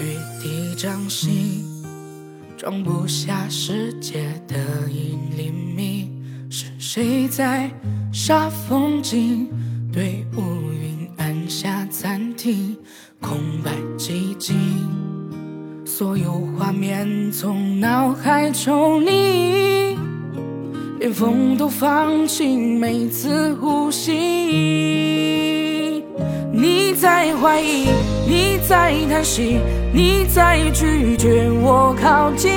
雨滴掌心装不下世界的一厘米，是谁在煞风景？对乌云按下暂停，空白寂静，所有面从脑海抽离，连风都放晴，每次呼吸。你在怀疑，你在叹息。你在拒绝我靠近，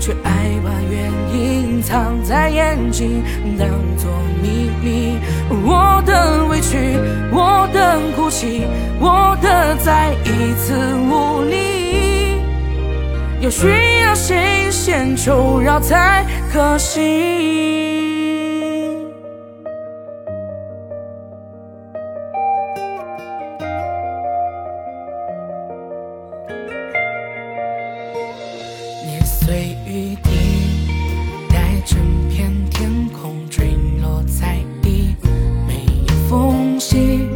却爱把原因藏在眼睛，当作秘密。我的委屈，我的哭泣，我的再一次无，又需要谁先求饶才可信？碎雨滴，带整片天空坠落在地，每一缝隙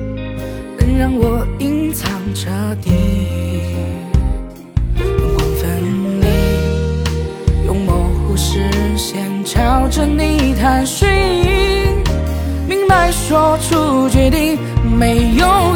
能让我隐藏彻底。朝着你探寻，明白说出决定没有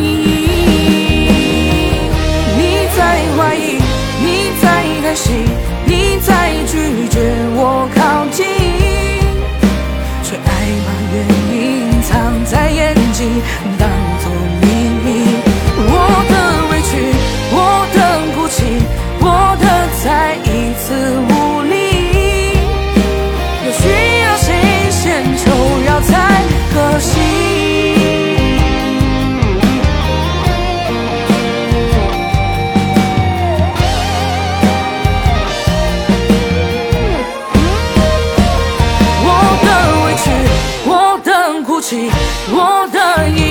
起我的一。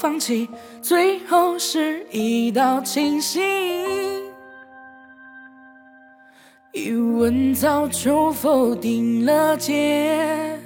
放弃。最后是一道清醒，一问早就否定了结。